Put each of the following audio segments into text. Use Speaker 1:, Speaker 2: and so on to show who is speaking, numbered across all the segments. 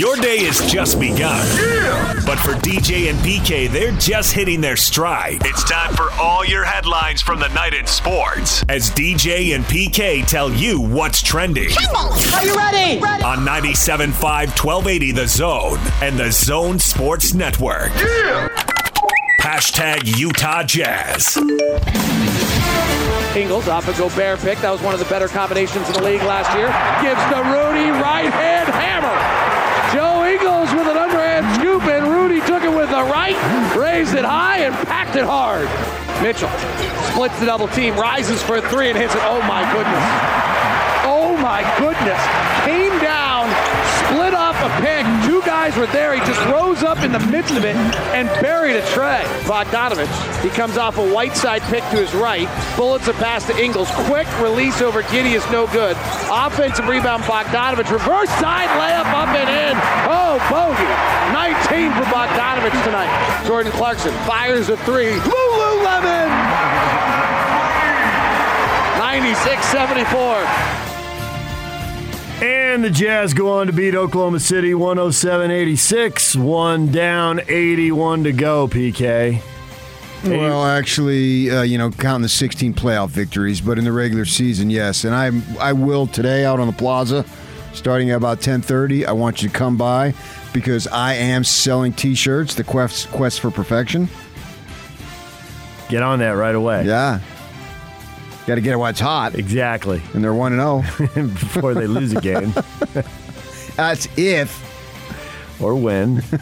Speaker 1: Your day has just begun. Yeah! But for DJ and PK, they're just hitting their stride. It's time for all your headlines from the night in sports as DJ and PK tell you what's trending.
Speaker 2: Are you ready? ready?
Speaker 1: On 97.5 1280 The Zone and The Zone Sports Network. Yeah! Hashtag Utah Jazz.
Speaker 3: Ingles off a Gobert pick. That was one of the better combinations in the league last year. Gives the Rudy, right hand hammer. Right, raised it high, and packed it hard. Mitchell splits the double team, rises for a three, and hits it. Oh my goodness. Oh my goodness. Came down, split off a pick. Guys were there. He just rose up in the midst of it and buried a tray. Bogdanovich, he comes off a Whiteside pick to his right. Bullets a pass to Ingles. Quick release over Giddey is no good. Offensive rebound, Bogdanovich. Reverse side layup up and in. Oh, bogey. 19 for Bogdanovich tonight. Jordan Clarkson fires a three. Lululemon! 96 74.
Speaker 4: And the Jazz go on to beat Oklahoma City 107 86. One down, 81 to go, PK.
Speaker 5: Well, actually, uh, you know, counting the 16 playoff victories, but in the regular season, yes. And I, I will today out on the plaza, starting at about 10:30. I want you to come by because I am selling T-shirts. The quest, quest for perfection.
Speaker 4: Get on that right away.
Speaker 5: Yeah, got to get it while it's hot,
Speaker 4: Exactly.
Speaker 5: and they're one and zero. Oh.
Speaker 4: Before they lose a game
Speaker 5: That's if.
Speaker 4: or when.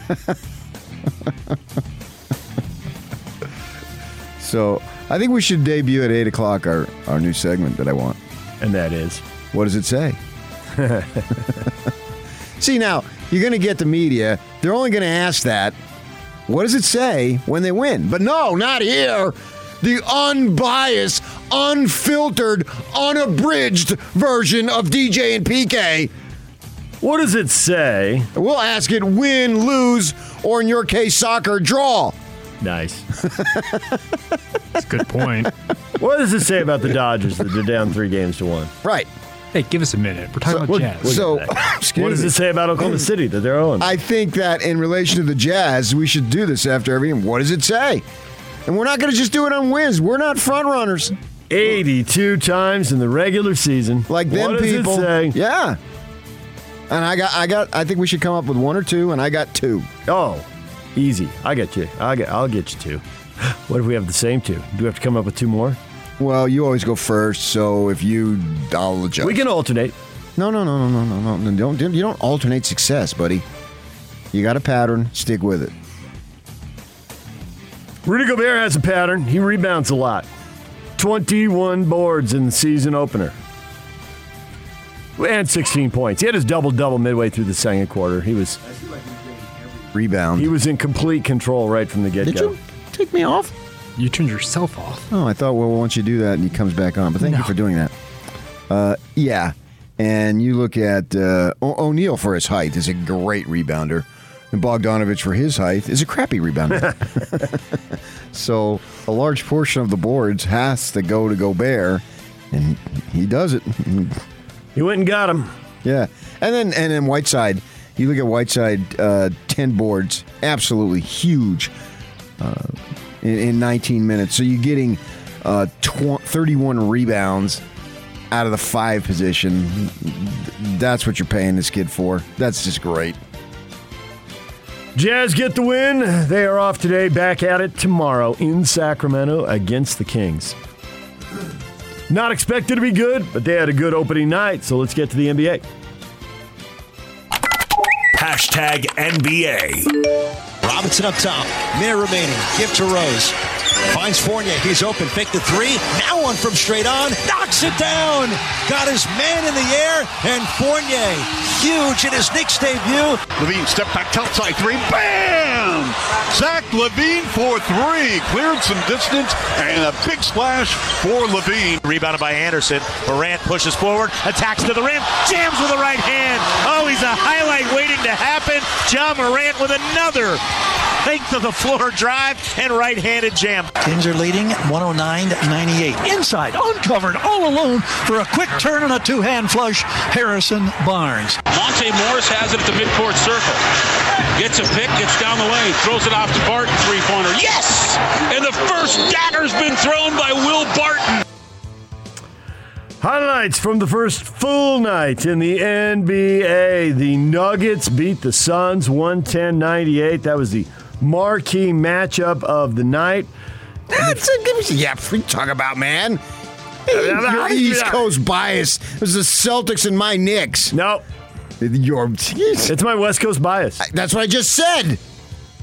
Speaker 5: So I think we should debut at eight o'clock our our new segment that I want.
Speaker 4: And that is.
Speaker 5: What does it say? See, now, you're going to get the media. They're only going to ask that. What does it say when they win? But no, not here. The unbiased, unfiltered, unabridged version of DJ and PK.
Speaker 4: What does it say?
Speaker 5: We'll ask it win, lose, or in your case, soccer, draw.
Speaker 4: Nice.
Speaker 6: That's a good point.
Speaker 4: What does it say about the Dodgers that they're down three games to one?
Speaker 5: Right.
Speaker 6: hey, give us a minute. We're talking
Speaker 5: So-
Speaker 6: about jazz.
Speaker 5: so-
Speaker 4: What does
Speaker 5: me.
Speaker 4: it say about Oklahoma City that they're owing?
Speaker 5: I think that in relation to the Jazz, we should do this after every game. What does it say? And we're not going to just do it on wins. We're not front runners
Speaker 4: 82 times in the regular season.
Speaker 5: like them
Speaker 4: what
Speaker 5: people. Yeah. And I got, I got, I think we should come up with one or two, and I got two.
Speaker 4: Oh, easy. I got you. I get. I'll get you two. What if we have the same two? Do we have to come up with two more?
Speaker 5: Well, you always go first, so if you, I'll adjust.
Speaker 4: We can alternate.
Speaker 5: No, no, no, no, no, no, no. Don't, you don't alternate success, buddy. You got a pattern. Stick with it.
Speaker 4: Rudy Gobert has a pattern. He rebounds a lot. 21 boards in the season opener. And 16 points. He had his double double midway through the second quarter. He was
Speaker 5: Rebound.
Speaker 4: he was in complete control right from the get
Speaker 5: Did
Speaker 4: go.
Speaker 5: you take me off?
Speaker 6: You turned yourself off.
Speaker 5: Oh, I thought, well, once you do that, and he comes back on. But thank you for doing that. Uh, yeah. And you look at uh, o- O'Neal for his height is a great rebounder. And Bogdanovich for his height is a crappy rebounder. so a large portion of the boards has to go to Gobert, and he does it.
Speaker 4: He went and got him.
Speaker 5: yeah. And then and then Whiteside, you look at Whiteside, uh, 10 boards, absolutely huge uh, in, in 19 minutes. So you're getting uh, tw- 31 rebounds out of the five position. That's what you're paying this kid for. That's just great.
Speaker 4: Jazz get the win. They are off today, back at it tomorrow in Sacramento against the Kings. Not expected to be good, but they had a good opening night, so let's get to the NBA.
Speaker 1: Hashtag NBA.
Speaker 7: Robinson up top. Minute remaining. Give to Rose. Finds Fournier. He's open. Fake the three. Now one from straight on. Knocks it down. Got his man in the air. And Fournier, huge in his Knicks debut.
Speaker 8: LaVine step back topside three. Bam! Zach LaVine for three. Cleared some distance and a big splash for LaVine.
Speaker 9: Rebounded by Anderson. Morant pushes forward, attacks to the rim, jams with the right hand. Oh, he's a highlight waiting to happen. Ja Morant with another length of the floor drive and right-handed jam.
Speaker 7: Kings are leading 109-98. Inside, uncovered, all alone for a quick turn and a two-hand flush. Harrison Barnes.
Speaker 2: Monte Morris has it at the midcourt circle. Gets a pick, gets down the lane, throws it off to Barton, three-pointer. Yes! And the first dagger's been thrown by Will Barton.
Speaker 4: Highlights from the first full night in the NBA. The Nuggets beat the Suns 110 98. That was the marquee matchup of the night.
Speaker 5: That's a, yeah, free talk about man. Your East Coast bias. It was the Celtics and my Knicks.
Speaker 4: No,
Speaker 5: Your,
Speaker 4: it's my West Coast bias.
Speaker 5: that's what I just said.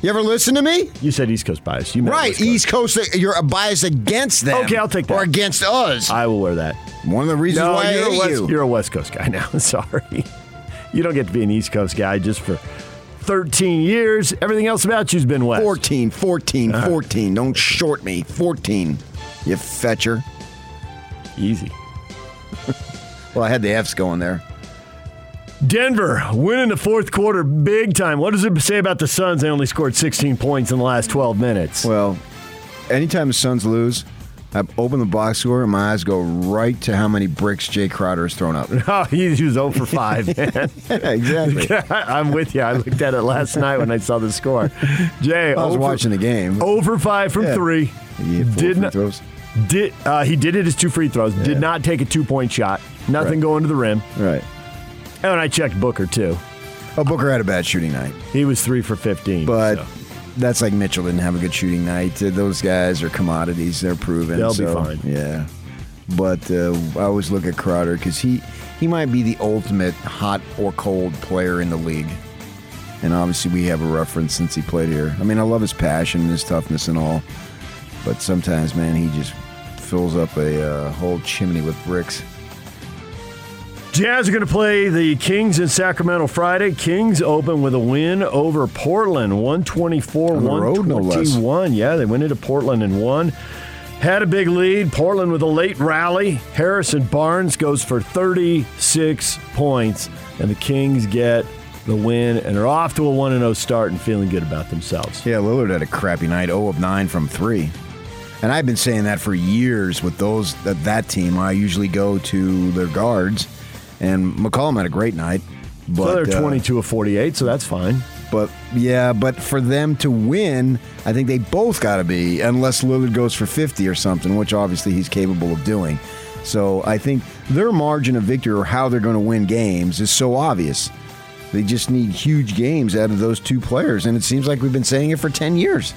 Speaker 5: You ever listen to me?
Speaker 4: You said East Coast bias. You
Speaker 5: right,
Speaker 4: West Coast.
Speaker 5: East Coast. You're a bias against them.
Speaker 4: Okay, I'll take that.
Speaker 5: Or against us.
Speaker 4: I will wear that.
Speaker 5: One of the reasons
Speaker 4: No,
Speaker 5: why
Speaker 4: you're, a
Speaker 5: hate
Speaker 4: West,
Speaker 5: you.
Speaker 4: you're a West Coast guy now. Sorry. You don't get to be an East Coast guy just for 13 years. Everything else about you's been West.
Speaker 5: 14, 14,
Speaker 4: Uh-huh.
Speaker 5: 14. Don't short me. 14. You fetcher.
Speaker 4: Easy.
Speaker 5: Well, I had the F's going there.
Speaker 4: Denver winning the fourth quarter big time. What does it say about the Suns? They only scored 16 points in the last 12 minutes.
Speaker 5: Well, anytime the Suns lose, I open the box score and my eyes go right to how many bricks Jae Crowder has thrown up.
Speaker 4: Oh, he was 0 for 5, man.
Speaker 5: exactly.
Speaker 4: I'm with you. I looked at it last night when I saw the score. Jay,
Speaker 5: I was
Speaker 4: 0 for-
Speaker 5: watching the game.
Speaker 4: 0 for 5 from
Speaker 5: Yeah.
Speaker 4: 3.
Speaker 5: He
Speaker 4: Did not,
Speaker 5: throws.
Speaker 4: Did, uh, he did it as two free throws. Did not take a two point shot. Nothing
Speaker 5: Right.
Speaker 4: going to the rim.
Speaker 5: Right.
Speaker 4: And I checked Booker, too.
Speaker 5: Oh, Booker had a bad shooting night,
Speaker 4: He was 3 for 15.
Speaker 5: but
Speaker 4: so
Speaker 5: that's like Mitchell didn't have a good shooting night. Uh, Those guys are commodities; they're proven.
Speaker 4: They'll be fine.
Speaker 5: Yeah, but uh, I always look at Crowder because he he might be the ultimate hot or cold player in the league. And obviously, we have a reference since he played here. I mean, I love his passion, and his toughness, and all. But sometimes, man, he just fills up a uh, whole chimney with bricks.
Speaker 4: Jazz are going to play the Kings in Sacramento Friday. Kings open with a win over Portland, 124
Speaker 5: On the road, no less.
Speaker 4: 121. Yeah, they went into Portland and won. Had a big lead. Portland with a late rally. Harrison Barnes goes for 36 points, and the Kings get the win and are off to a 1 0 start and feeling good about themselves.
Speaker 5: Yeah, Lillard had a crappy night, 0 of 9 from 3. And I've been saying that for years with those that, that team. I usually go to their guards, and McCollum had a great night. But
Speaker 4: so they're
Speaker 5: uh,
Speaker 4: 22 of 48, so that's fine.
Speaker 5: but yeah, but for them to win, I think they both got to be, unless Lillard goes for 50 or something, which obviously he's capable of doing. So I think their margin of victory or how they're going to win games is so obvious. They just need huge games out of those two players, and it seems like we've been saying it for 10 years.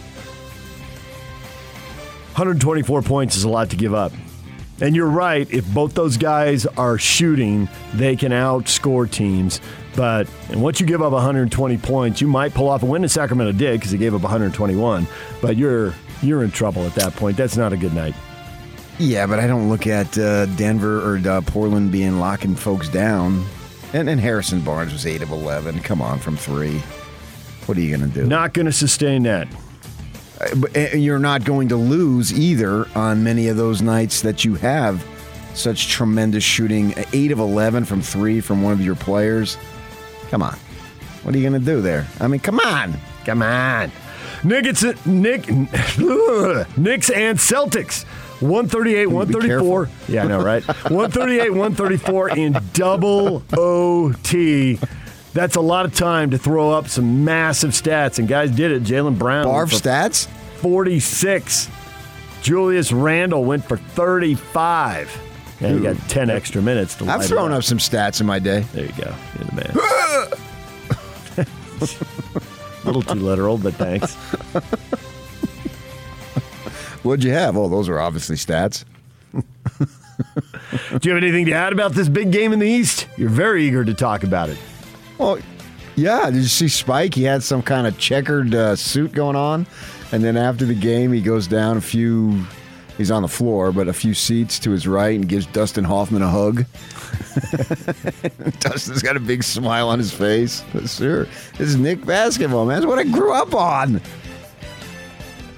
Speaker 4: 124 points is a lot to give up. And you're right, if both those guys are shooting, they can outscore teams. But and once you give up 120 points, you might pull off a win. And Sacramento did because they gave up 121. But you're you're in trouble at that point. That's not a good night.
Speaker 5: Yeah, but I don't look at uh, Denver or uh, Portland being locking folks down. And, and Harrison Barnes was 8 of 11. Come on, from three. What are you going to do?
Speaker 4: Not going to sustain that.
Speaker 5: Uh, you're not going to lose either on many of those nights that you have such tremendous shooting. 8 of 11 from three from one of your players. Come on. What are you going to do there? I mean, come on.
Speaker 4: Come on. Nuggets, Nick, Knicks and Celtics. 138, 134. Yeah, I know, right? 138, 134 in double OT. That's a lot of time to throw up some massive stats. And guys did it. Jaylen Brown.
Speaker 5: Barf stats?
Speaker 4: 46. Julius Randle went for 35. And he got 10 extra minutes to
Speaker 5: I've thrown up some stats in my day.
Speaker 4: There you go. You're the man. a little too literal, but thanks.
Speaker 5: What'd you have? Oh, those are obviously stats.
Speaker 4: Do you have anything to add about this big game in the East? You're very eager to talk about it.
Speaker 5: Well, yeah. Did you see Spike? He had some kind of checkered uh, suit going on, and then after the game, he goes down a few. He's on the floor, but a few seats to his right, and gives Dustin Hoffman a hug. Dustin's got a big smile on his face. Sure, this is Knick basketball, man. That's what I grew up on.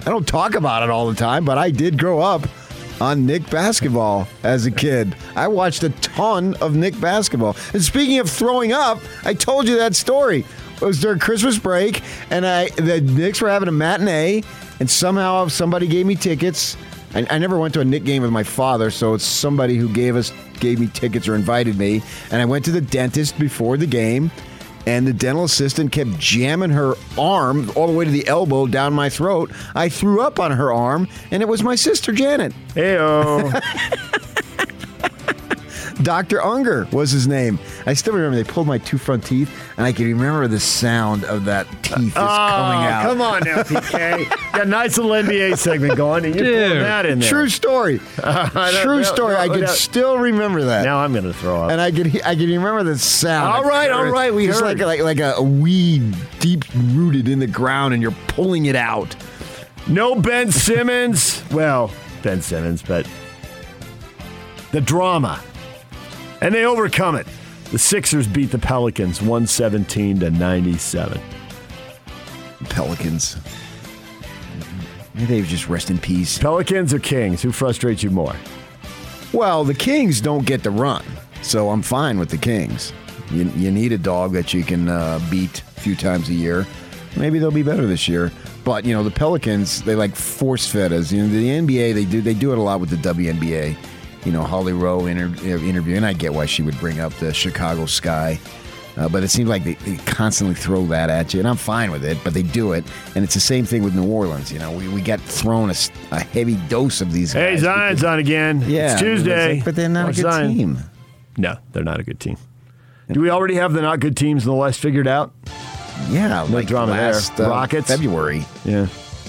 Speaker 5: I don't talk about it all the time, but I did grow up on Knick basketball as a kid. I watched a ton of Knick basketball. And speaking of throwing up, I told you that story. It was during Christmas break, and I the Knicks were having a matinee, and somehow somebody gave me tickets. I, I never went to a Knick game with my father, so it's somebody who gave us gave me tickets or invited me, and I went to the dentist before the game. And the dental assistant kept jamming her arm all the way to the elbow down my throat. I threw up on her arm, and it was my sister Janet.
Speaker 4: Heyo.
Speaker 5: Dr. Unger was his name. I still remember they pulled my two front teeth, and I can remember the sound of that teeth just oh, coming out.
Speaker 4: Oh, Come on now, PK. Got a nice little NBA segment going, and you're pulling
Speaker 6: Dude.
Speaker 4: that in there.
Speaker 5: True story.
Speaker 4: don't-
Speaker 5: True
Speaker 4: no,
Speaker 5: story.
Speaker 4: no,
Speaker 5: I can
Speaker 4: no.
Speaker 5: still remember that.
Speaker 4: Now I'm going to throw up.
Speaker 5: and I can I can remember the sound.
Speaker 4: All right, all right, we
Speaker 5: It's
Speaker 4: heard.
Speaker 5: like like like a weed deep rooted in the ground, and you're pulling it out.
Speaker 4: no Ben Simmons. Well, Ben Simmons, but the drama. And they overcome it. The Sixers beat the Pelicans 117 to 97.
Speaker 5: Pelicans. May they just rest in peace.
Speaker 4: Pelicans or Kings? Who frustrates you more?
Speaker 5: Well, the Kings don't get to run, so I'm fine with the Kings. You, you need a dog that you can uh, beat a few times a year. Maybe they'll be better this year. But you know, the Pelicans, they like force fed us. You know, the NBA, they do they do it a lot with the WNBA. You know, Holly Rowe inter- interview, and I get why she would bring up the Chicago Sky. Uh, but it seems like they, they constantly throw that at you, and I'm fine with it. But they do it, and it's the same thing with New Orleans. You know, we, we got thrown a, a heavy dose of these.
Speaker 4: Hey,
Speaker 5: guys
Speaker 4: Zion's
Speaker 5: because-
Speaker 4: on again.
Speaker 5: Yeah,
Speaker 4: It's Tuesday.
Speaker 5: like, but they're not
Speaker 4: Watch
Speaker 5: a good
Speaker 4: Zion.
Speaker 5: team.
Speaker 4: No, they're not a good team. Do we already have the not good teams in the West figured out?
Speaker 5: Yeah,
Speaker 4: No
Speaker 5: like
Speaker 4: drama
Speaker 5: last,
Speaker 4: there.
Speaker 5: uh,
Speaker 4: Rockets?
Speaker 5: February.
Speaker 4: Yeah.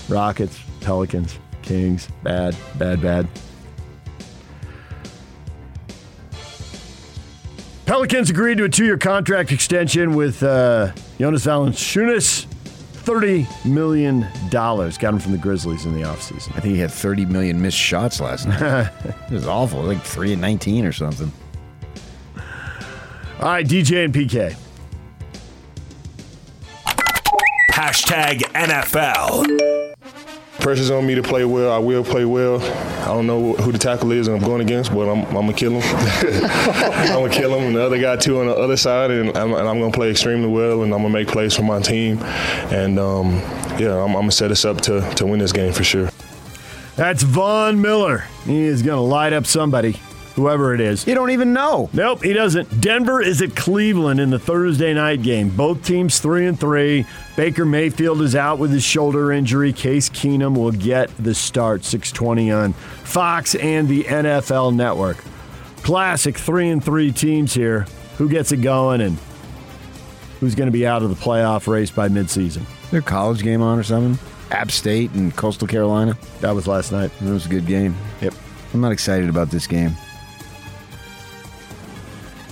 Speaker 4: Rockets, Pelicans, Kings. Bad, bad, bad. Pelicans agreed to a two year contract extension with uh, Jonas Valanciunas. $30 million. Got him from the Grizzlies in the offseason.
Speaker 5: I think he had 30 million missed shots last night. it was awful, like three and 19 or something.
Speaker 4: All right, DJ and PK.
Speaker 1: Hashtag NFL.
Speaker 10: Pressure's on me to play well. I will play well. I don't know who the tackle is I'm going against, but I'm, I'm gonna kill him. I'm gonna kill him, and the other guy too on the other side, and I'm, and I'm gonna play extremely well, and I'm gonna make plays for my team, and um, yeah, I'm, I'm gonna set us up to to win this game for sure.
Speaker 4: That's Von Miller. He is to light up somebody, whoever it is.
Speaker 5: You don't even know.
Speaker 4: Nope, he doesn't. Denver is at Cleveland in the Thursday night game. Both teams three and three. Baker Mayfield is out with his shoulder injury. Case Keenum will get the start. 620 on Fox and the NFL Network. Classic three and three teams here. Who gets it going and who's going to be out of the playoff race by midseason?
Speaker 5: Their college game on or something? App State and Coastal Carolina.
Speaker 4: That was last night.
Speaker 5: It was a good game.
Speaker 4: Yep.
Speaker 5: I'm not excited about this game.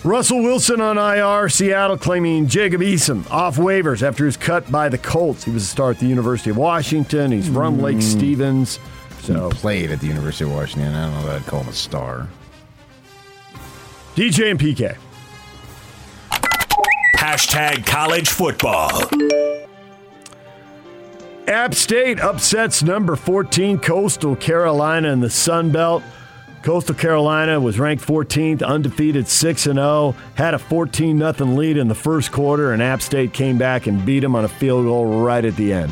Speaker 4: Russell Wilson on IR. Seattle claiming Jacob Eason off waivers after he was cut by the Colts. He was a star at the University of Washington. He's from Lake hmm. Stevens. So
Speaker 5: He played at the University of Washington. I don't know that I'd call him a star.
Speaker 4: DJ and PK.
Speaker 1: Hashtag college football.
Speaker 4: App State upsets number 14 Coastal Carolina in the Sun Belt. Coastal Carolina was ranked 14th, undefeated 6 and 0, had a 14 0 lead in the first quarter, and App State came back and beat them on a field goal right at the end.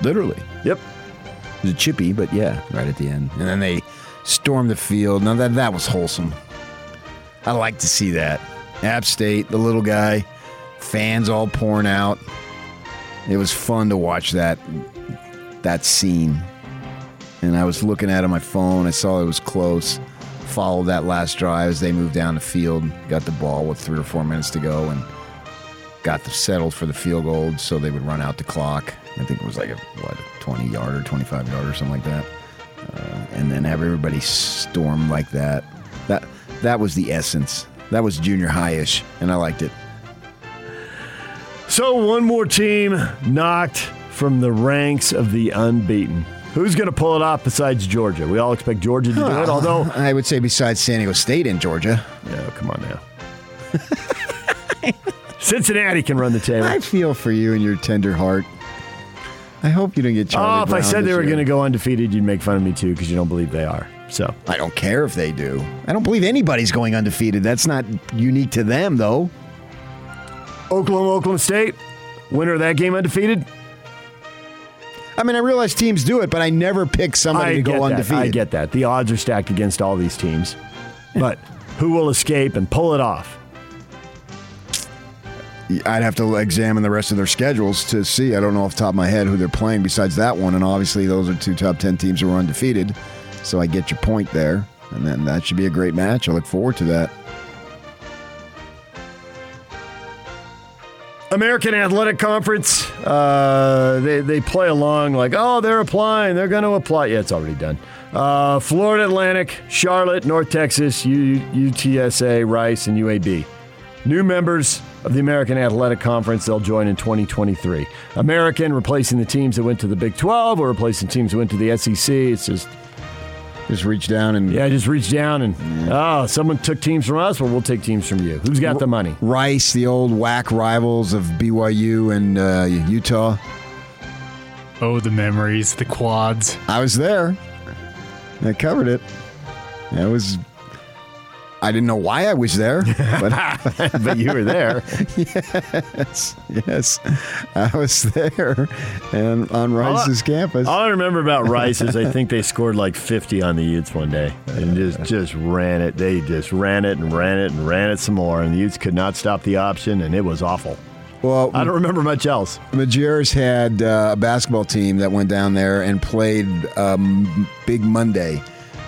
Speaker 5: Literally.
Speaker 4: Yep.
Speaker 5: It was a chippy, but yeah, right at the end. And then they stormed the field. Now that that was wholesome. I like to see that. App State, the little guy, fans all pouring out. It was fun to watch that that scene. And I was looking at it on my phone. I saw it was close. Followed that last drive as they moved down the field. Got the ball with three or four minutes to go and got the settled for the field goal so they would run out the clock. I think it was like a what, a 20 yard or 25 yard or something like that. Uh, and then have everybody storm like that. That that was the essence. That was junior high-ish, and I liked it.
Speaker 4: So, one more team knocked from the ranks of the unbeaten. Who's going to pull it off besides Georgia? We all expect Georgia to do it, although.
Speaker 5: I would say besides San Diego State and Georgia.
Speaker 4: Yeah, come on now. Cincinnati can run the table.
Speaker 5: I feel for you and your tender heart. I hope you don't get Charlie
Speaker 4: Oh, if I said they were going to go undefeated, you'd make fun of me too because you don't believe they are. So
Speaker 5: I don't care if they do. I don't believe anybody's going undefeated. That's not unique to them, though.
Speaker 4: Oklahoma, Oklahoma State, winner of that game undefeated?
Speaker 5: I mean, I realize teams do it, but I never pick somebody
Speaker 4: I
Speaker 5: to go
Speaker 4: that.
Speaker 5: undefeated.
Speaker 4: I get that. The odds are stacked against all these teams. But who will escape and pull it off?
Speaker 5: I'd have to examine the rest of their schedules to see. I don't know off the top of my head who they're playing besides that one. And obviously, those are two top 10 teams who are undefeated. So I get your point there. And then that should be a great match. I look forward to that.
Speaker 4: American Athletic Conference, uh, they, they play along like, oh, they're applying. They're going to apply. Yeah, it's already done. Uh, Florida Atlantic, Charlotte, North Texas, U, UTSA, Rice, and UAB. New members of the American Athletic Conference, they'll join in 2023. American replacing the teams that went to the Big 12 or replacing teams that went to the SEC. It's just
Speaker 5: Just reach down and
Speaker 4: Yeah, just reach down and oh, someone took teams from us. Well, we'll take teams from you. Who's got the money?
Speaker 5: Rice, the old WAC rivals of BYU and uh, Utah.
Speaker 6: Oh, the memories, the quads.
Speaker 5: I was there. I covered it. That was. I didn't know why I was there, but
Speaker 4: but you were there.
Speaker 5: yes, yes, I was there, and on Rice's campus.
Speaker 4: All I remember about Rice is I think they scored like 50 on the Utes one day and just just ran it. They just ran it and ran it and ran it some more, and the Utes could not stop the option, and it was awful.
Speaker 5: Well,
Speaker 4: I don't remember much else.
Speaker 5: Majerus had uh, a basketball team that went down there and played um, Big Monday,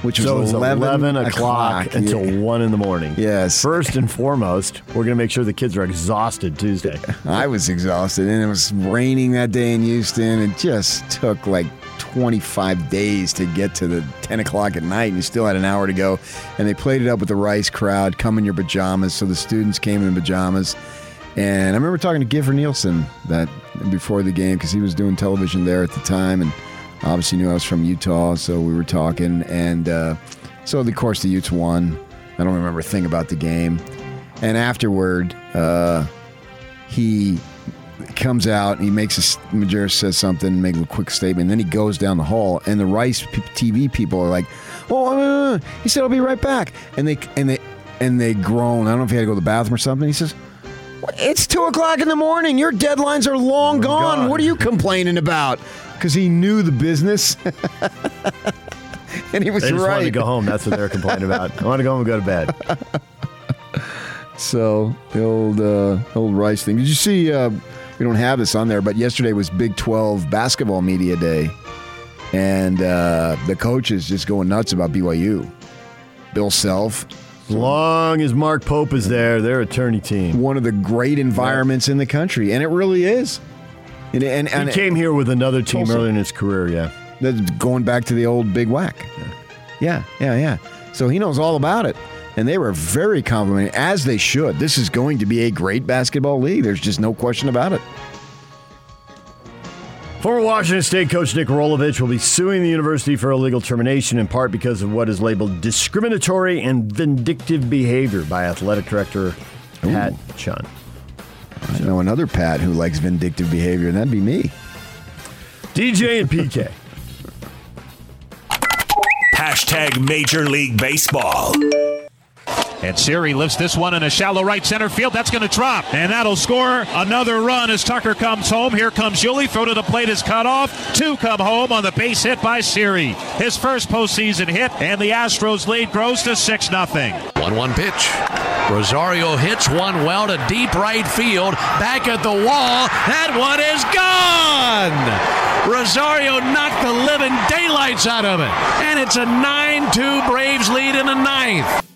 Speaker 5: which was,
Speaker 4: So was
Speaker 5: 11,
Speaker 4: 11 o'clock until
Speaker 5: Yeah.
Speaker 4: 1 in the morning.
Speaker 5: Yes.
Speaker 4: First and foremost, we're going to make sure the kids are exhausted Tuesday.
Speaker 5: I was exhausted, and it was raining that day in Houston. It just took like 25 days to get to the 10 o'clock at night, and you still had an hour to go. And they played it up with the Rice crowd, come in your pajamas. So the students came in pajamas. And I remember talking to Gifford Nielsen that before the game because he was doing television there at the time, and obviously knew I was from Utah, so we were talking. And uh, so, of course, the Utes won. I don't remember a thing about the game. And afterward, uh, he comes out and he makes a Majerus says something, make a quick statement. Then he goes down the hall, and the Rice TV people are like, "Oh, uh, he said I'll be right back," and they and they and they groan. I don't know if he had to go to the bathroom or something. He says. It's two o'clock in the morning. Your deadlines are long gone.
Speaker 4: gone.
Speaker 5: What are you complaining about? Because he knew the business, and he was
Speaker 4: They just
Speaker 5: right.
Speaker 4: wanted to go home. That's what they're complaining about. I want to go home and go to bed.
Speaker 5: So the old uh, old Rice thing. Did you see? Uh, we don't have this on there, but yesterday was Big Twelve basketball media day, and uh, the coaches just going nuts about BYU. Bill Self,
Speaker 4: As long as Mark Pope is there, their attorney team.
Speaker 5: one of the great environments in the country, and it really is. And, and, and
Speaker 4: He came here with another team
Speaker 5: Tulsa.
Speaker 4: early in his career, yeah.
Speaker 5: That's going back to the old Big WAC. Yeah, yeah, yeah. So he knows all about it. And they were very complimenting, as they should. This is going to be a great basketball league. There's just no question about it.
Speaker 4: Former Washington State coach Nick Rolovich will be suing the university for illegal termination in part because of what is labeled discriminatory and vindictive behavior by athletic director Pat Chun.
Speaker 5: I know another Pat who likes vindictive behavior, and that'd be me.
Speaker 4: DJ and PK.
Speaker 1: Hashtag Major League Baseball.
Speaker 9: And Siri lifts this one in a shallow right center field. That's going to drop. And that'll score another run as Tucker comes home. Here comes Yuli. Throw to the plate is cut off. Two come home on the base hit by Siri. His first postseason hit, and the Astros lead grows to 6 0.
Speaker 11: 1 1 pitch. Rosario hits one well to deep right field. Back at the wall. That one is gone. Rosario knocked the living daylights out of it. And it's a 9 2 Braves lead in the ninth.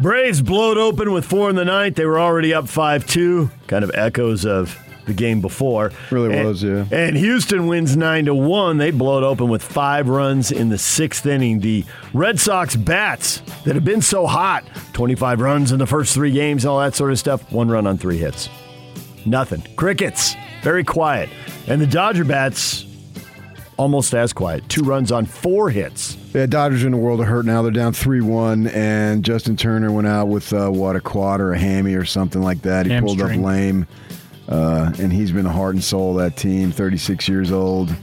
Speaker 4: Braves blow it open with four in the ninth. They were already up 5 2, kind of echoes of the game before.
Speaker 5: Really
Speaker 4: And-
Speaker 5: was, yeah.
Speaker 4: And Houston wins 9 to 1. They blow it open with five runs in the sixth inning. The Red Sox bats that have been so hot 25 runs in the first three games, all that sort of stuff, one run on three hits. Nothing. Crickets. Very quiet. And the Dodger bats, almost as quiet. Two runs on four hits.
Speaker 5: Yeah, Dodgers are in a world of hurt now. They're down 3 1, and Justin Turner went out with, uh, what, a quad or a hammy or something like that. He pulled up lame, uh, and he's been the heart and soul of that team, 36 years old,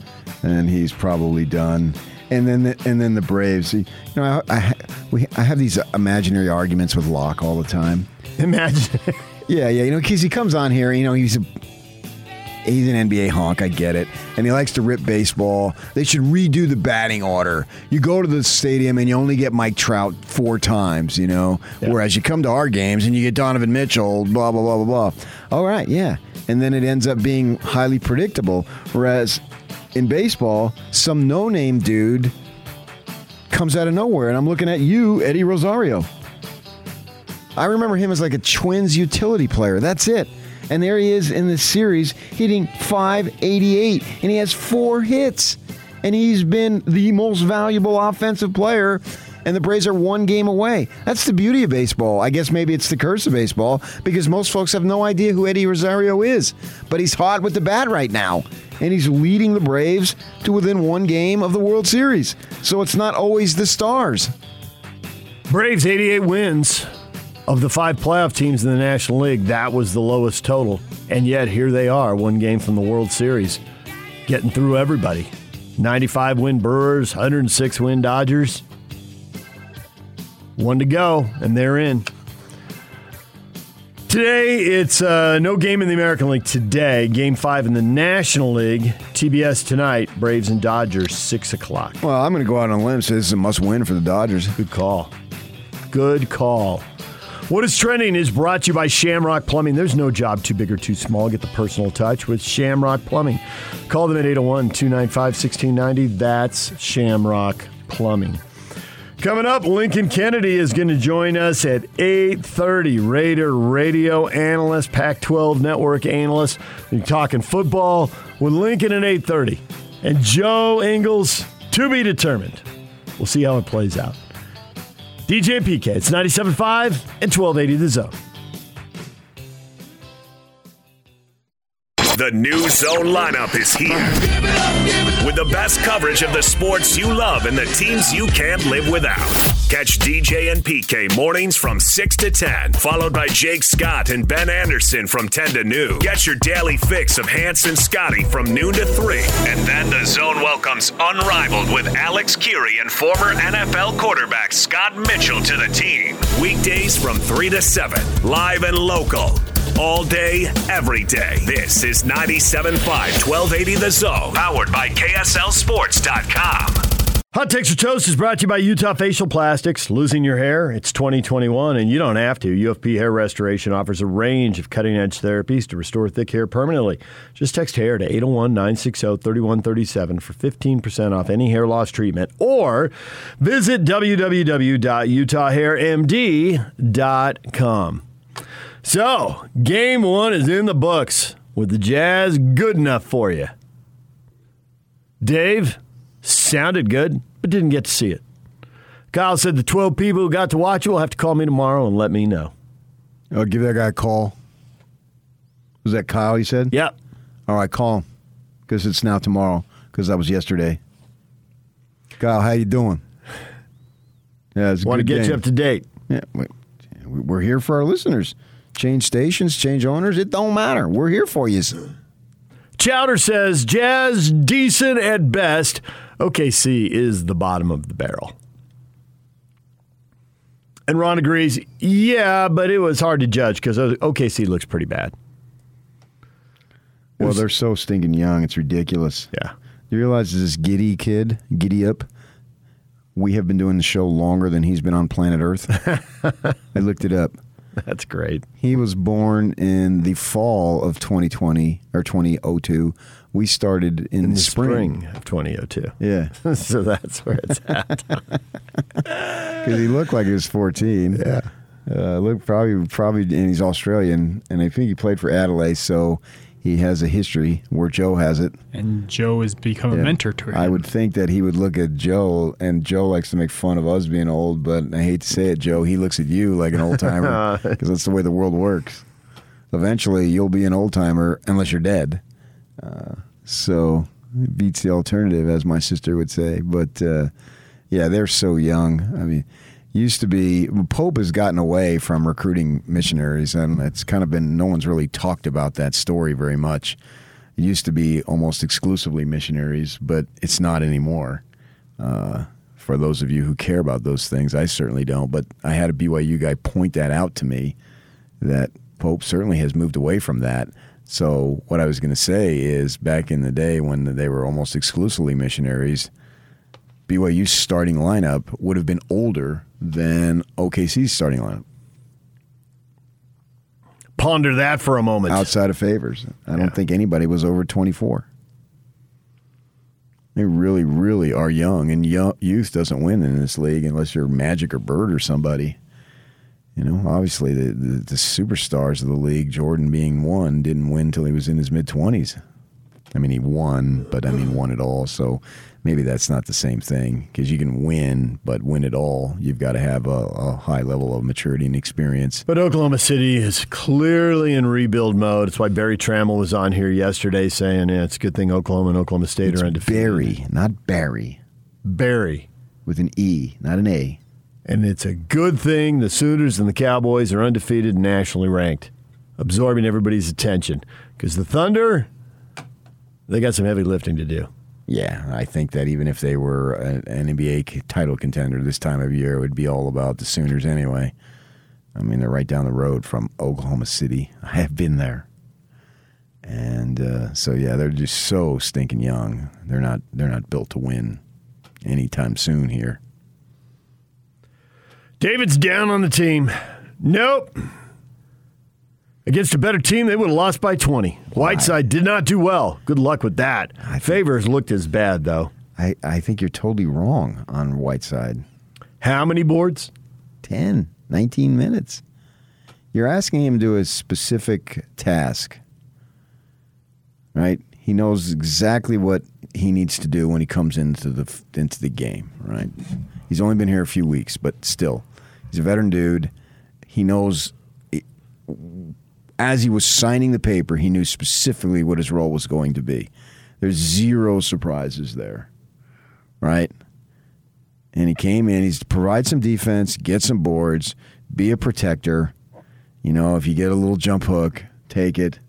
Speaker 5: and he's probably done. And then, the, and then the Braves. You know, I, I, we, I have these imaginary arguments with Locke all the time.
Speaker 4: Imagine.
Speaker 5: Yeah, yeah, you know, because he comes on here, you know, he's a he's an NBA honk. I get it, and he likes to rip baseball. They should redo the batting order. You go to the stadium and you only get Mike Trout four times, you know, whereas you come to our games and you get Donovan Mitchell, blah blah blah blah blah. All right, yeah, and then it ends up being highly predictable. Whereas in baseball, some no-name dude comes out of nowhere, and I'm looking at you, Eddie Rosario. I remember him as like a Twins utility player. That's it. And there he is in this series hitting 588, and he has four hits. And he's been the most valuable offensive player, and the Braves are one game away. That's the beauty of baseball. I guess maybe it's the curse of baseball because most folks have no idea who Eddie Rosario is. But he's hot with the bat right now, and he's leading the Braves to within one game of the World Series. So it's not always the stars.
Speaker 4: Braves 88 wins of the five playoff teams in the National League. That was the lowest total. And yet here they are, one game from the World Series, getting through everybody. 95 win Brewers, 106 win Dodgers. One to go, and they're in. Today, it's uh, no game in the American League today. Game five in the National League. TBS tonight, Braves and Dodgers, 6 o'clock.
Speaker 5: Well, I'm going to go out on a limb and say this is a must win for the Dodgers.
Speaker 4: Good call. Good call. What is trending is brought to you by Shamrock Plumbing. There's no job too big or too small. Get the personal touch with Shamrock Plumbing. Call them at 801 295 1690. That's Shamrock Plumbing. Coming up, Lincoln Kennedy is going to join us at 8:30. Raider radio analyst, Pac-12 network analyst. We're talking football with Lincoln at 8:30, and Joe Ingles to be determined. We'll see how it plays out. DJ and PK, it's 97.5 and 1280 The Zone.
Speaker 1: The new zone lineup is here. With the best coverage of the sports you love and the teams you can't live without. Catch DJ and PK mornings from 6 to 10, followed by Jake Scott and Ben Anderson from 10 to noon. Get your daily fix of Hans and Scotty from noon to 3. And then the zone welcomes Unrivaled with Alex Kirry and former NFL quarterback Scott Mitchell to the team. Weekdays from 3 to 7, live and local. All day, every day. This is 97.5 1280 The Zone, powered by KSLSports.com.
Speaker 4: Hot Takes or Toast is brought to you by Utah Facial Plastics. Losing your hair? It's 2021, and you don't have to. UFP Hair Restoration offers a range of cutting edge therapies to restore thick hair permanently. Just text hair to 801 960 3137 for 15% off any hair loss treatment, or visit www.utahhairmd.com. So, game one is in the books with the Jazz good enough for you. Dave sounded good, but didn't get to see it. Kyle said the 12 people who got to watch it will have to call me tomorrow and let me know.
Speaker 5: I'll give that guy a call. Was that Kyle, you said?
Speaker 4: Yep.
Speaker 5: All right, call him because it's now tomorrow because that was yesterday. Kyle, how you doing? Yeah, it's
Speaker 4: Want to get you up to date.
Speaker 5: Yeah, we- we're here for our listeners. Change stations, change owners, it don't matter. We're here for you.
Speaker 4: Chowder says Jazz decent at best. OKC is the bottom of the barrel. And Ron agrees, yeah, but it was hard to judge because OKC looks pretty bad.
Speaker 5: Well, they're so stinking young. It's ridiculous.
Speaker 4: Yeah.
Speaker 5: You realize this Giddey kid, giddy up, we have been doing the show longer than he's been on planet Earth. I looked it up.
Speaker 4: That's great.
Speaker 5: He was born in the fall of 2020 or 2002. We started in,
Speaker 4: In
Speaker 5: the
Speaker 4: the
Speaker 5: spring.
Speaker 4: spring of 2002.
Speaker 5: Yeah,
Speaker 4: so that's where it's at.
Speaker 5: because he looked like he was 14. Yeah, uh, look probably probably, and he's Australian, and I think he played for Adelaide, so he has a history where Joe has it.
Speaker 6: And Joe has become a mentor to him.
Speaker 5: I would think that he would look at Joe, and Joe likes to make fun of us being old, but I hate to say it, Joe, he looks at you like an old timer because that's the way the world works. Eventually, you'll be an old timer unless you're dead. Uh, so it beats the alternative, as my sister would say. But uh, yeah, they're so young. I mean, used to be Pope has gotten away from recruiting missionaries, and it's kind of been no one's really talked about that story very much. It used to be almost exclusively missionaries, but it's not anymore. Uh, for those of you who care about those things, I certainly don't. But I had a BYU guy point that out to me that Pope certainly has moved away from that. So what I was going to say is, back in the day when they were almost exclusively missionaries, BYU's starting lineup would have been older than OKC's starting lineup.
Speaker 4: Ponder that for a moment.
Speaker 5: Outside of favors, I don't think anybody was over 24. They really, really are young, and young, youth doesn't win in this league unless you're Magic or Bird or somebody. You know, obviously the, the, the superstars of the league, Jordan being one, didn't win till he was in his mid twenties. I mean, he won, but I mean, won it all. So maybe that's not the same thing because you can win, but win it all, you've got to have a, a, high level of maturity and experience.
Speaker 4: But Oklahoma City is clearly in rebuild mode. It's why Barry Tramel was on here yesterday saying yeah, it's a good thing Oklahoma and Oklahoma State
Speaker 5: it's
Speaker 4: are undefeated.
Speaker 5: Berry, not Barry.
Speaker 4: Barry.
Speaker 5: With an E, not an A.
Speaker 4: And it's a good thing the Sooners and the Cowboys are undefeated and nationally ranked, absorbing everybody's attention. Because the Thunder, they got some heavy lifting to do.
Speaker 5: Yeah, I think that even if they were an NBA title contender this time of year, it would be all about the Sooners anyway. I mean, they're right down the road from Oklahoma City. I have been there, and uh, so yeah, they're just so stinking young. They're not they're not built to win anytime soon here.
Speaker 4: David's down on the team. Nope. Against a better team, they would have lost by 20. Whiteside did not do well. Good luck with that. Favors looked as bad, though.
Speaker 5: I, I think you're totally wrong on Whiteside.
Speaker 4: How many boards?
Speaker 5: 10, 19 minutes. You're asking him to do a specific task, right? He knows exactly what he needs to do when he comes into the into the game, right? He's only been here a few weeks, but still, he's a veteran dude. He knows as he was signing the paper, he knew specifically what his role was going to be. There's zero surprises there, right? And he came in, he's to provide some defense, get some boards, be a protector. You know, if you get a little jump hook, take it.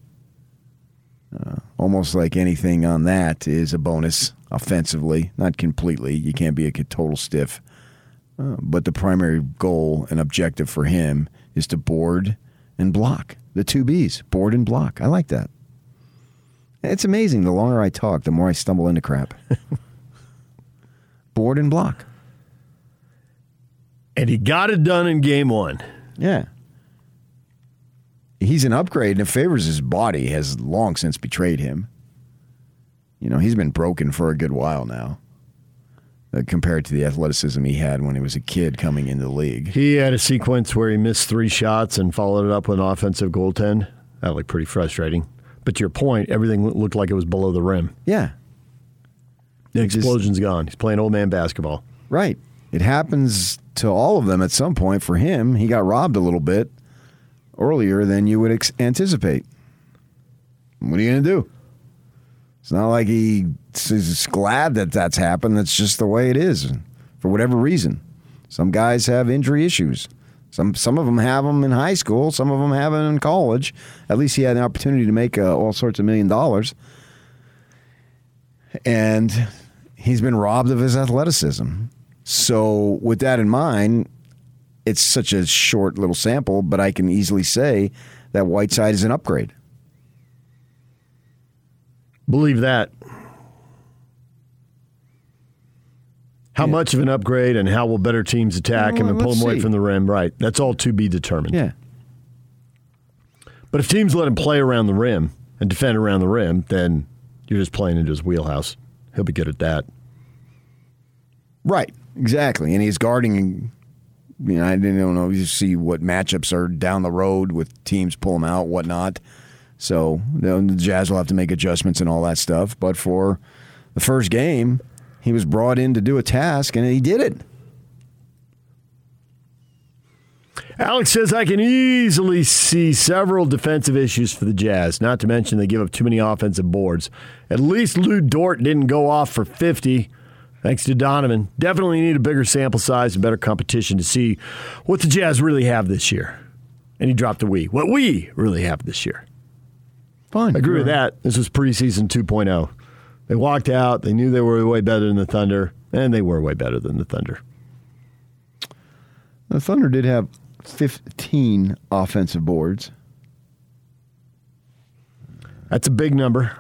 Speaker 5: Uh, almost like anything on that is a bonus offensively, not completely. You can't be a total stiff. Uh, but the primary goal and objective for him is to board and block. The two B's, board and block. I like that. It's amazing. The longer I talk, the more I stumble into crap. board and block.
Speaker 4: And he got it done in game one.
Speaker 5: Yeah. He's an upgrade, and it favors his body has long since betrayed him. You know, he's been broken for a good while now Uh, compared to the athleticism he had when he was a kid coming into the league.
Speaker 4: He had a sequence where he missed three shots and followed it up with an offensive goaltend. That looked pretty frustrating. But to your point, everything looked like it was below the rim.
Speaker 5: Yeah.
Speaker 4: The explosion's gone. He's playing old man basketball.
Speaker 5: Right. It happens to all of them at some point. For him, he got robbed a little bit earlier than you would ex- anticipate. What are you going to do? It's not like he is glad that that's happened. That's just the way it is for whatever reason. Some guys have injury issues. Some some of them have them in high school. Some of them have them in college. At least he had an opportunity to make uh, all sorts of million dollars, and he's been robbed of his athleticism. So, with that in mind, it's such a short little sample, but I can easily say that Whiteside is an upgrade.
Speaker 4: Believe that. How yeah. much of an upgrade and how will better teams attack well, him and pull him away from the rim? Right. That's all to be determined.
Speaker 5: Yeah.
Speaker 4: But if teams let him play around the rim and defend around the rim, then you're just playing into his wheelhouse. He'll be good at that.
Speaker 5: Right. Exactly. And he's guarding. You know, I didn't know. You see what matchups are down the road with teams pull him out, whatnot. So the Jazz will have to make adjustments and all that stuff. But for the first game, he was brought in to do a task, and he did it.
Speaker 4: Alex says I can easily see several defensive issues for the Jazz, not to mention they give up too many offensive boards. At least Lu Dort didn't go off for 50, thanks to Donovan. Definitely need a bigger sample size and better competition to see what the Jazz really have this year. And he dropped a we. What we really have this year.
Speaker 5: Fine.
Speaker 4: I agree with that. This was preseason 2.0. They walked out. They knew they were way better than the Thunder, and they were way better than the Thunder.
Speaker 5: The Thunder did have 15 offensive boards.
Speaker 4: That's a big number.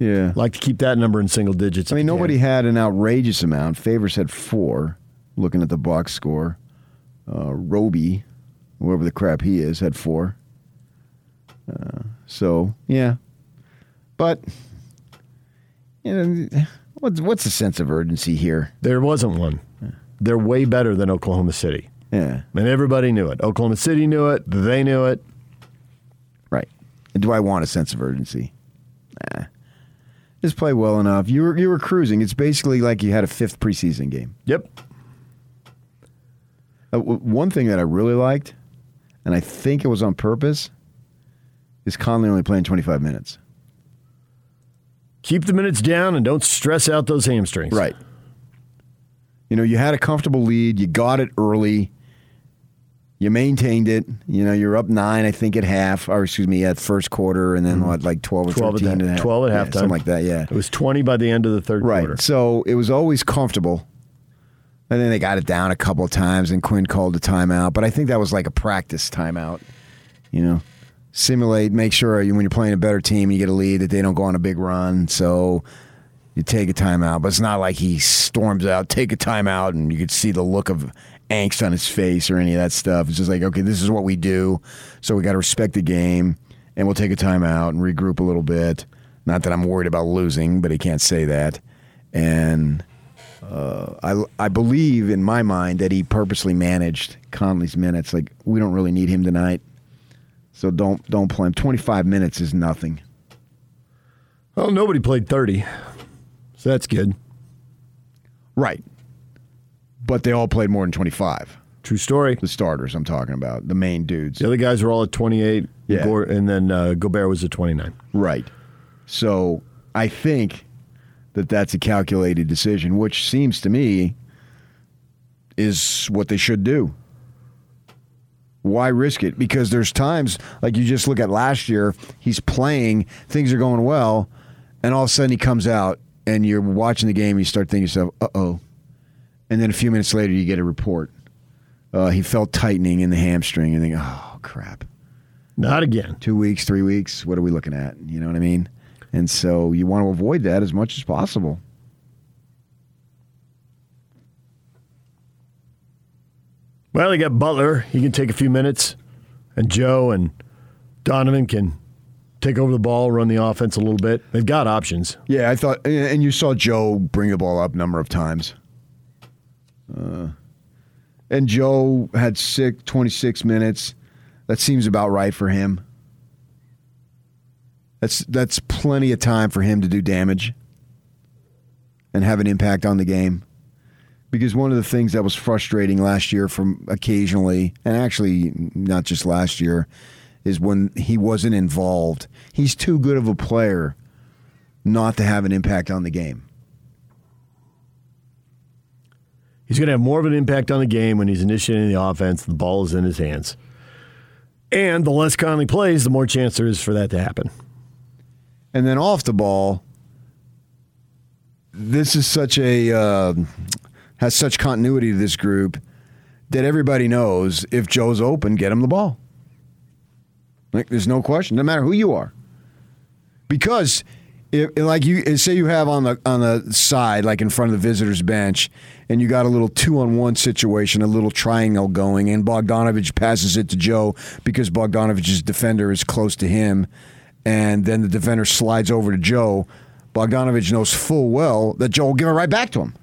Speaker 5: Yeah.
Speaker 4: Like to keep that number in single digits.
Speaker 5: I mean,
Speaker 4: you can.
Speaker 5: nobody had an outrageous amount. Favors had four. Looking at the box score, uh, Roby, whoever the crap he is, had four. Uh, so yeah, but you know, what's what's the sense of urgency here?
Speaker 4: There wasn't one. They're way better than Oklahoma City.
Speaker 5: Yeah,
Speaker 4: And everybody knew it. Oklahoma City knew it. They knew it.
Speaker 5: right. And do I want a sense of urgency? Nah. Just play well enough. You were you were cruising. It's basically like you had a fifth preseason game.
Speaker 4: Yep.
Speaker 5: Uh, w- one thing that I really liked, and I think it was on purpose, is Conley only playing 25 minutes.
Speaker 4: Keep the minutes down and don't stress out those hamstrings.
Speaker 5: Right. You know, you had a comfortable lead, you got it early, you maintained it. You know, you're up nine, I think, at half, or excuse me, at first quarter, and then mm-hmm. what, like 12 or
Speaker 4: 12 at,
Speaker 5: 13
Speaker 4: the-
Speaker 5: at half-
Speaker 4: 12 at
Speaker 5: yeah,
Speaker 4: halftime.
Speaker 5: Something like that, yeah.
Speaker 4: It was 20 by the end of the third
Speaker 5: Right.
Speaker 4: quarter.
Speaker 5: So it was always comfortable. And then they got it down a couple of times, and Quinn called a timeout. But I think that was like a practice timeout. You know, simulate, make sure you, when you're playing a better team, you get a lead that they don't go on a big run. So you take a timeout. But it's not like he storms out, take a timeout, and you could see the look of angst on his face or any of that stuff. It's just like, okay, this is what we do. So we got to respect the game, and we'll take a timeout and regroup a little bit. Not that I'm worried about losing, but he can't say that. And uh, I, I believe in my mind that he purposely managed Conley's minutes. Like we don't really need him tonight, so don't don't play him. Twenty five minutes is nothing.
Speaker 4: Well, nobody played 30. So that's good.
Speaker 5: Right, but they all played more than twenty five.
Speaker 4: True story.
Speaker 5: The starters I'm talking about, the main dudes.
Speaker 4: The other guys were all at 28.
Speaker 5: Yeah.
Speaker 4: And then uh, Gobert was at 29.
Speaker 5: Right. So I think that that's a calculated decision, which seems to me is what they should do. Why risk it? Because there's times, like you just look at last year, he's playing, things are going well, and all of a sudden he comes out and you're watching the game and you start thinking to yourself, uh oh. And then a few minutes later you get a report. Uh, he felt tightening in the hamstring and think, oh crap.
Speaker 4: Not again.
Speaker 5: Two weeks, three weeks. What are we looking at? You know what I mean? And so you want to avoid that as much as possible.
Speaker 4: Well, they got Butler. He can take a few minutes. And Joe and Donovan can take over the ball, run the offense a little bit. They've got options.
Speaker 5: Yeah, I thought, and you saw Joe bring the ball up a number of times. Uh, and Joe had six, 26 minutes. That seems about right for him. That's that's plenty of time for him to do damage and have an impact on the game. Because one of the things that was frustrating last year from occasionally, and actually not just last year, is when he wasn't involved. He's too good of a player not to have an impact on the game.
Speaker 4: He's going to have more of an impact on the game when he's initiating the offense. The ball is in his hands. And the less Conley plays, the more chance there is for that to happen.
Speaker 5: And then off the ball, this is such a uh, has such continuity to this group that everybody knows if Joe's open, get him the ball. Like there's no question, no matter who you are, because if, like you say you have on the on the side, like in front of the visitors bench, and you got a little two on one situation, a little triangle going, and Bogdanovich passes it to Joe because Bogdanovich's defender is close to him, and then the defender slides over to Joe. Bogdanovich knows full well that Joe will give it right back to him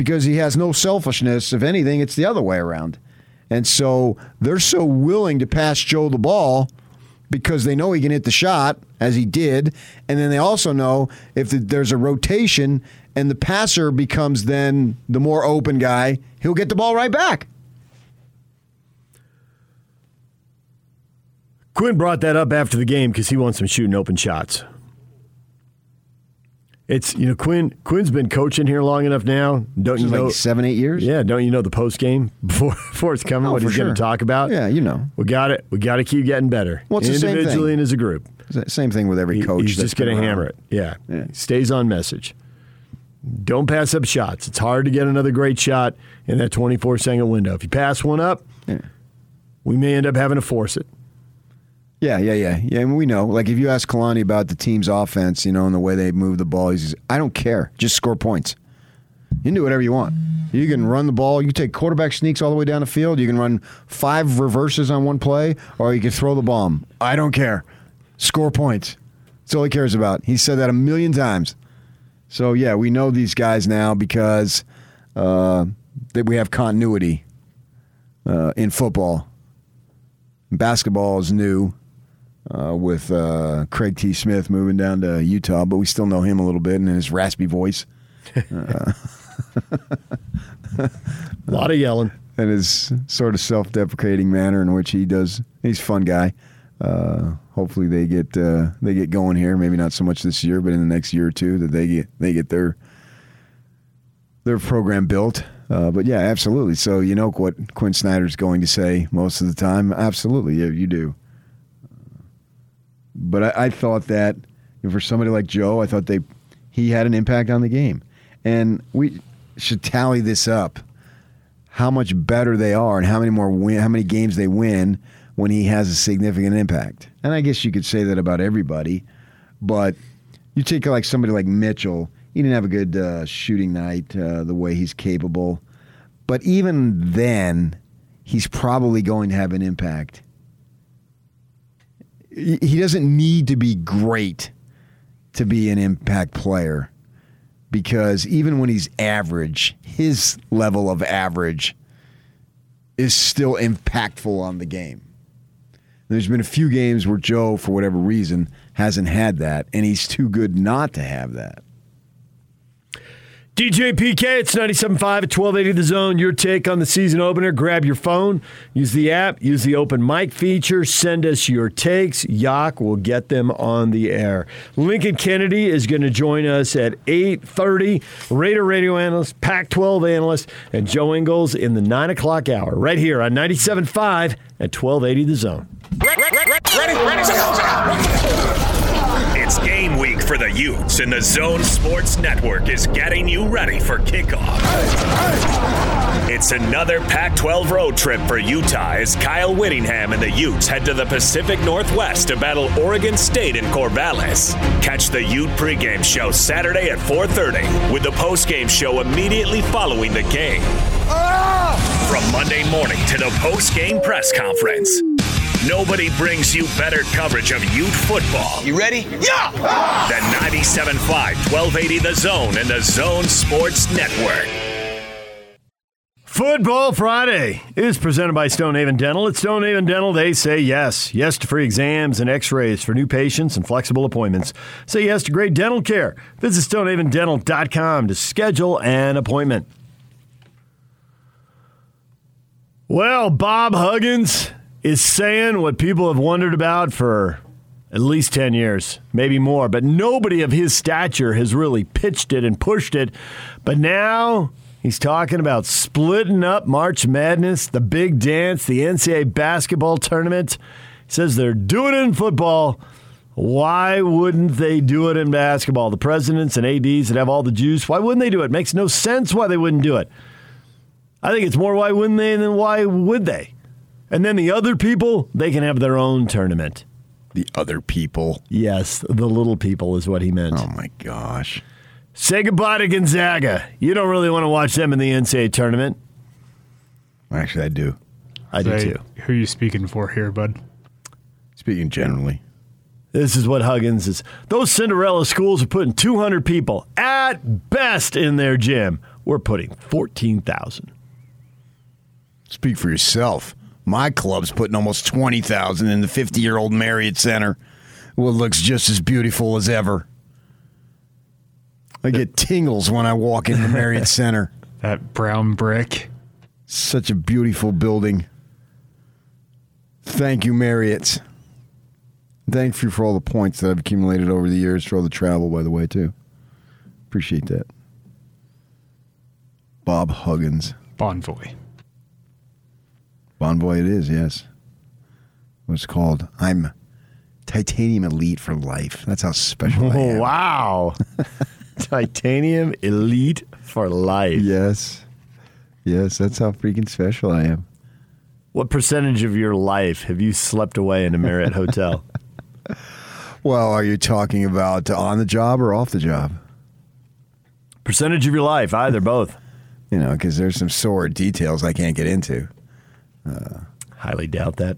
Speaker 5: because he has no selfishness. If anything, it's the other way around. And so they're so willing to pass Joe the ball because they know he can hit the shot, as he did. And then they also know if there's a rotation and the passer becomes then the more open guy, he'll get the ball right back.
Speaker 4: Quinn brought that up after the game because he wants some shooting open shots. It's you know Quinn Quinn's been coaching here long enough now. Don't
Speaker 5: This
Speaker 4: you
Speaker 5: is like
Speaker 4: know
Speaker 5: seven, eight years?
Speaker 4: Yeah, don't you know the post game before before it's coming?
Speaker 5: Oh,
Speaker 4: what he's going to talk about?
Speaker 5: Yeah, you know.
Speaker 4: We got it. We got to keep getting better.
Speaker 5: Well, the same thing?
Speaker 4: individually and as a group.
Speaker 5: Same thing with every
Speaker 4: He-
Speaker 5: coach.
Speaker 4: he's just going to hammer it. Yeah. He stays on message. Don't pass up shots. It's hard to get another great shot in that 24 second window. If you pass one up, we may end up having to force it.
Speaker 5: Yeah, yeah, yeah, yeah. We know. Like if you ask Kalani about the team's offense, you know, and the way they move the ball, he's I don't care. Just score points. You can do whatever you want. You can run the ball. You take quarterback sneaks all the way down the field. You can run five reverses on one play, or you can throw the bomb. I don't care. Score points. That's all he cares about. He said that a million times. So yeah, we know these guys now because uh, that we have continuity uh, in football. Basketball is new uh, with uh, Craig T. Smith moving down to Utah, but we still know him a little bit and his raspy voice. Uh,
Speaker 4: a lot of yelling.
Speaker 5: And his sort of self deprecating manner in which he does. He's a fun guy. Uh, hopefully they get uh, they get going here. Maybe not so much this year, but in the next year or two that they get they get their their program built. Uh, but yeah, absolutely. So you know what Quinn Snyder's going to say most of the time. Absolutely, yeah, you do. But I, I thought that for somebody like Joe, I thought they he had an impact on the game, and we should tally this up. How much better they are, and how many more win, how many games they win when he has a significant impact. And I guess you could say that about everybody, but you take like somebody like Mitchell. He didn't have a good uh, shooting night uh, the way he's capable, but even then, he's probably going to have an impact. He doesn't need to be great to be an impact player because even when he's average, his level of average is still impactful on the game. There's been a few games where Joe, for whatever reason, hasn't had that, and he's too good not to have that.
Speaker 4: DJ PK, it's 97.5 at 1280 The Zone. Your take on the season opener. Grab your phone, use the app, use the open mic feature, send us your takes. Yak will get them on the air. Lincoln Kennedy is going to join us at 8.30. Raider radio analyst, Pac-12 analyst, and Joe Ingles in the 9 o'clock hour right here on 97.5 at 1280 The Zone. Ready, ready,
Speaker 1: ready, week for the Utes, and the Zone Sports Network is getting you ready for kickoff. It's another Pac 12 road trip for Utah as Kyle Whittingham and the Utes head to the Pacific Northwest to battle Oregon State in Corvallis. Catch the Ute pregame show Saturday at 4:30 with the postgame show immediately following the game. From Monday morning to the postgame press conference. Nobody brings you better coverage of Ute football.
Speaker 12: You ready?
Speaker 1: Yeah! The 97.5, 1280 The Zone and the Zone Sports Network.
Speaker 4: Football Friday is presented by Stonehaven Dental. At Stonehaven Dental, they say yes. Yes to free exams and x rays for new patients and flexible appointments. Say yes to great dental care. Visit stonehavendental.com to schedule an appointment. Well, Bob Huggins is saying what people have wondered about for at least 10 years, maybe more. But nobody of his stature has really pitched it and pushed it. But now he's talking about splitting up March Madness, the big dance, the NCAA basketball tournament. He says they're doing it in football. Why wouldn't they do it in basketball? The presidents and ADs that have all the juice, why wouldn't they do it? Makes no sense why they wouldn't do it. I think it's more why wouldn't they than why would they? And then the other people, they can have their own tournament.
Speaker 5: The other people?
Speaker 4: Yes, the little people is what he meant.
Speaker 5: Oh my gosh.
Speaker 4: Say goodbye to Gonzaga. You don't really want to watch them in the NCAA tournament.
Speaker 5: Actually, I do.
Speaker 4: I do too.
Speaker 6: Who are you speaking for here, bud?
Speaker 5: Speaking generally.
Speaker 4: This is what Huggins is. Those Cinderella schools are putting 200 people at best in their gym. We're putting 14,000.
Speaker 5: Speak for yourself. My club's putting almost 20,000 in the 50-year-old Marriott Center. What looks just as beautiful as ever. I get tingles when I walk in the Marriott Center.
Speaker 6: That brown brick.
Speaker 5: Such a beautiful building. Thank you, Marriott. Thank you for all the points that I've accumulated over the years for all the travel, by the way, too. Appreciate that. Bob Huggins.
Speaker 6: Bonvoy.
Speaker 5: Bonvoy it is, yes. What's called? I'm Titanium Elite for life. That's how special I am.
Speaker 4: Wow. Titanium Elite for life.
Speaker 5: Yes. Yes, that's how freaking special I am.
Speaker 4: What percentage of your life have you slept away in a Marriott hotel?
Speaker 5: Well, are you talking about on the job or off the job?
Speaker 4: Percentage of your life, either, both.
Speaker 5: You know, because there's some sore details I can't get into.
Speaker 4: Uh, Highly doubt that.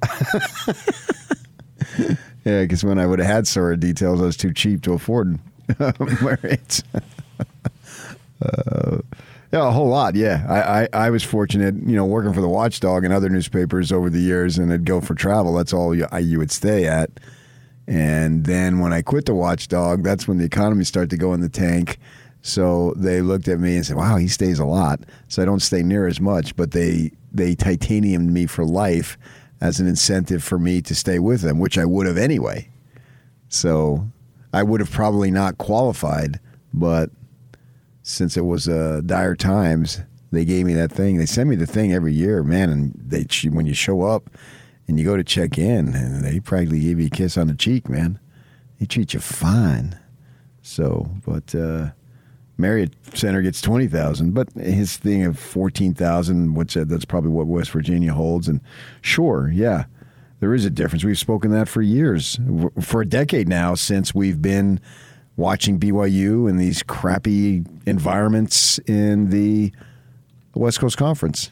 Speaker 5: yeah, because when I would have had sordid details, I was too cheap to afford Marriott. uh, yeah, a whole lot. Yeah, I, I, I, was fortunate, you know, working for the Watchdog and other newspapers over the years, and I'd go for travel. That's all you, I, you would stay at. And then when I quit the Watchdog, that's when the economy started to go in the tank. So they looked at me and said, "Wow, he stays a lot." So I don't stay near as much, but they they titaniumed me for life as an incentive for me to stay with them, which I would have anyway. So I would have probably not qualified, but since it was uh, dire times, they gave me that thing. They send me the thing every year, man. And they when you show up and you go to check in, and they practically give you a kiss on the cheek, man. They treat you fine. So, but uh, Marriott Center gets twenty thousand, but his thing of fourteen thousand, which uh, that's probably what West Virginia holds. And sure, yeah, there is a difference. We've spoken that for years, for a decade now, since we've been watching BYU in these crappy environments in the West Coast Conference.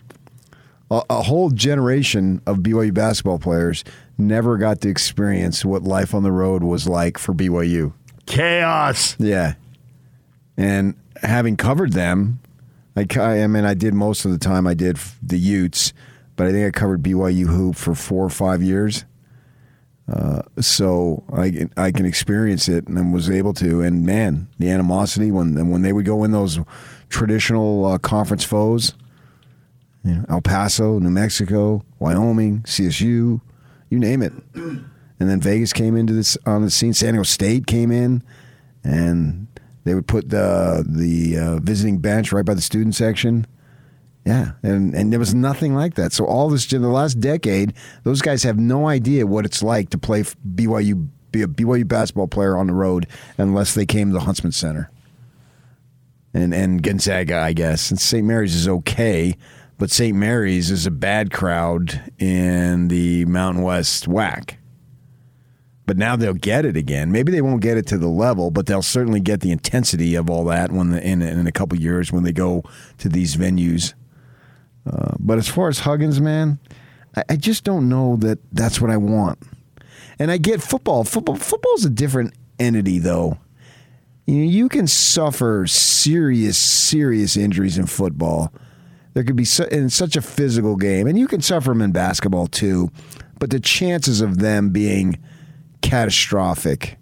Speaker 5: A, a, whole generation of BYU basketball players never got to experience what life on the road was like for BYU.
Speaker 4: Chaos.
Speaker 5: Yeah. And having covered them, I, I mean, I did most of the time I did the Utes, but I think I covered BYU hoop for four or five years. Uh, so I I can experience it and was able to. And man, the animosity when when they would go in those traditional uh, conference foes, you know, El Paso, New Mexico, Wyoming, CSU, you name it. And then Vegas came into this on the scene. San Diego State came in, and they would put the the uh, visiting bench right by the student section. Yeah, and and there was nothing like that. So all this in the last decade, those guys have no idea what it's like to play BYU, be a BYU basketball player on the road, unless they came to the Huntsman Center. And and Gonzaga, I guess, and St. Mary's is okay, but St. Mary's is a bad crowd in the Mountain West WAC. But now they'll get it again. Maybe they won't get it to the level, but they'll certainly get the intensity of all that when the, in in a couple years when they go to these venues. Uh, but as far as Huggins, man, I, I, just don't know that that's what I want. And I get football. Football football's a different entity, though. You know, you can suffer serious, serious injuries in football. There could be su- in such a physical game, and you can suffer them in basketball too. But the chances of them being catastrophic,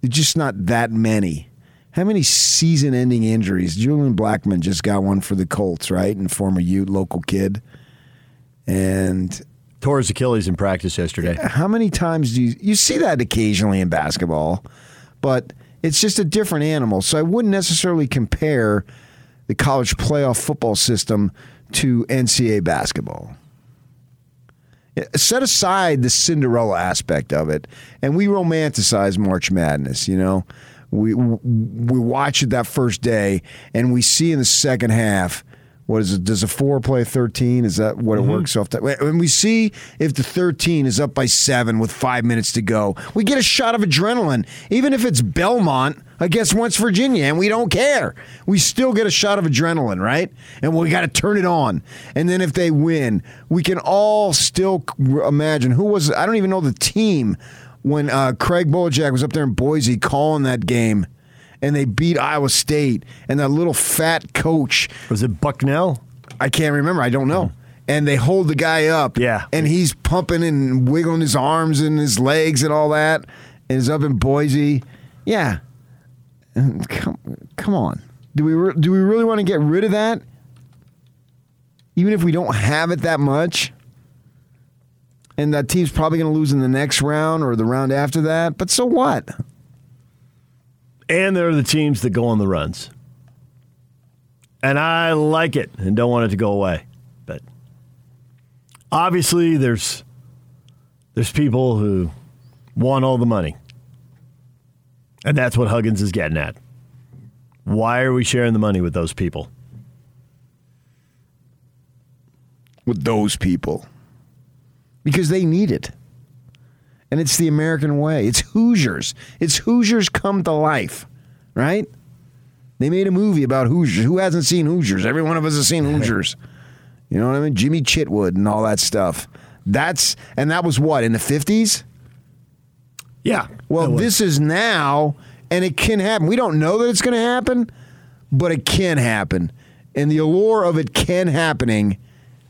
Speaker 5: they're just not that many. How many season ending injuries? Julian Blackmon just got one for the Colts, right? And former Ute local kid. And
Speaker 4: tore his Achilles in practice yesterday.
Speaker 5: How many times do you you see that occasionally in basketball? But it's just a different animal. So I wouldn't necessarily compare the college playoff football system to NCAA basketball. Set aside the Cinderella aspect of it, and we romanticize March Madness, you know we we watch it that first day, and we see in the second half. What is it? Does a four play 13? Is that what it mm-hmm. works off? That when we see if the 13 is up by seven with five minutes to go, we get a shot of adrenaline, even if it's Belmont against West Virginia, and we don't care. We still get a shot of adrenaline, right? And we got to turn it on. And then if they win, we can all still imagine who was. I don't even know the team when uh, Craig Bolerjack was up there in Boise calling that game, and they beat Iowa State, and that little fat coach
Speaker 4: was it Bucknell?
Speaker 5: I can't remember. I don't know. And they hold the guy up,
Speaker 4: yeah,
Speaker 5: and he's pumping and wiggling his arms and his legs and all that, and he's up in Boise, yeah. Come, come on. Do we re- do we really want to get rid of that? Even if we don't have it that much? and that team's probably going to lose in the next round or the round after that. But so what?
Speaker 4: And they're the teams that go on the runs. And I like it and don't want it to go away. But obviously there's there's people who want all the money. And that's what Huggins is getting at. Why are we sharing the money with those people?
Speaker 5: With those people. because they need it. And it's the American way. It's Hoosiers. It's Hoosiers come to life, right? They made a movie about Hoosiers. Who hasn't seen Hoosiers? Every one of us has seen Hoosiers. You know what I mean? Jimmy Chitwood and all that stuff. That's and that was what in the fifties.
Speaker 4: Yeah.
Speaker 5: Well, this is now, and it can happen. We don't know that it's going to happen, but it can happen. And the allure of it can happening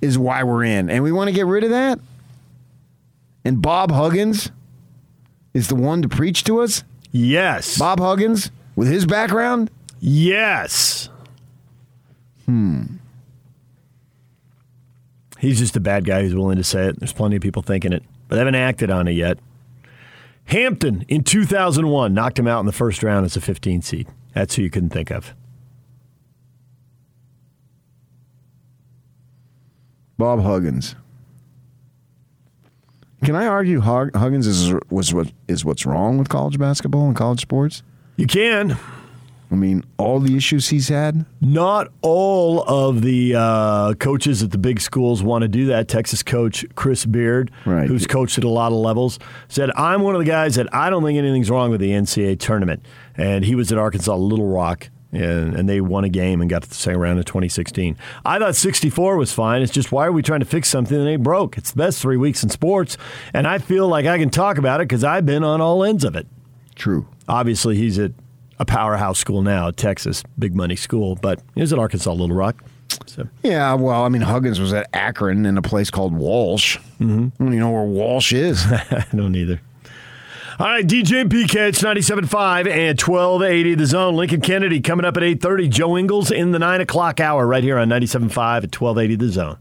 Speaker 5: is why we're in. And we want to get rid of that. And Bob Huggins is the one to preach to us.
Speaker 4: Yes.
Speaker 5: Bob Huggins with his background.
Speaker 4: Yes.
Speaker 5: Hmm.
Speaker 4: He's just a bad guy who's willing to say it. There's plenty of people thinking it, but they haven't acted on it yet. Hampton in 2001 knocked him out in the first round as a 15 seed. That's who you couldn't think of.
Speaker 5: Bob Huggins. Can I argue Hug- Huggins is was what is what's wrong with college basketball and college sports?
Speaker 4: You can.
Speaker 5: I mean, all the issues he's had.
Speaker 4: Not all of the uh, coaches at the big schools want to do that. Texas coach Chris Beard,
Speaker 5: Right.
Speaker 4: who's coached at a lot of levels, said, I'm one of the guys that I don't think anything's wrong with the NCAA tournament. And he was at Arkansas Little Rock, and, and they won a game and got to the second round in 2016. I thought 64 was fine. It's just, why are we trying to fix something that ain't broke? It's the best three weeks in sports, and I feel like I can talk about it because I've been on all ends of it.
Speaker 5: True.
Speaker 4: Obviously, he's at a powerhouse school now, Texas, big money school, but he was at Arkansas Little Rock. So
Speaker 5: Yeah, well, I mean, Huggins was at Akron in a place called Walsh. Mm-hmm. I don't even know where Walsh is.
Speaker 4: I don't either. All right, DJ PK, it's 97.5 and 1280 The Zone. Lincoln Kennedy coming up at 8.30. Joe Ingles in the 9 o'clock hour right here on 97.5 at 1280 The Zone.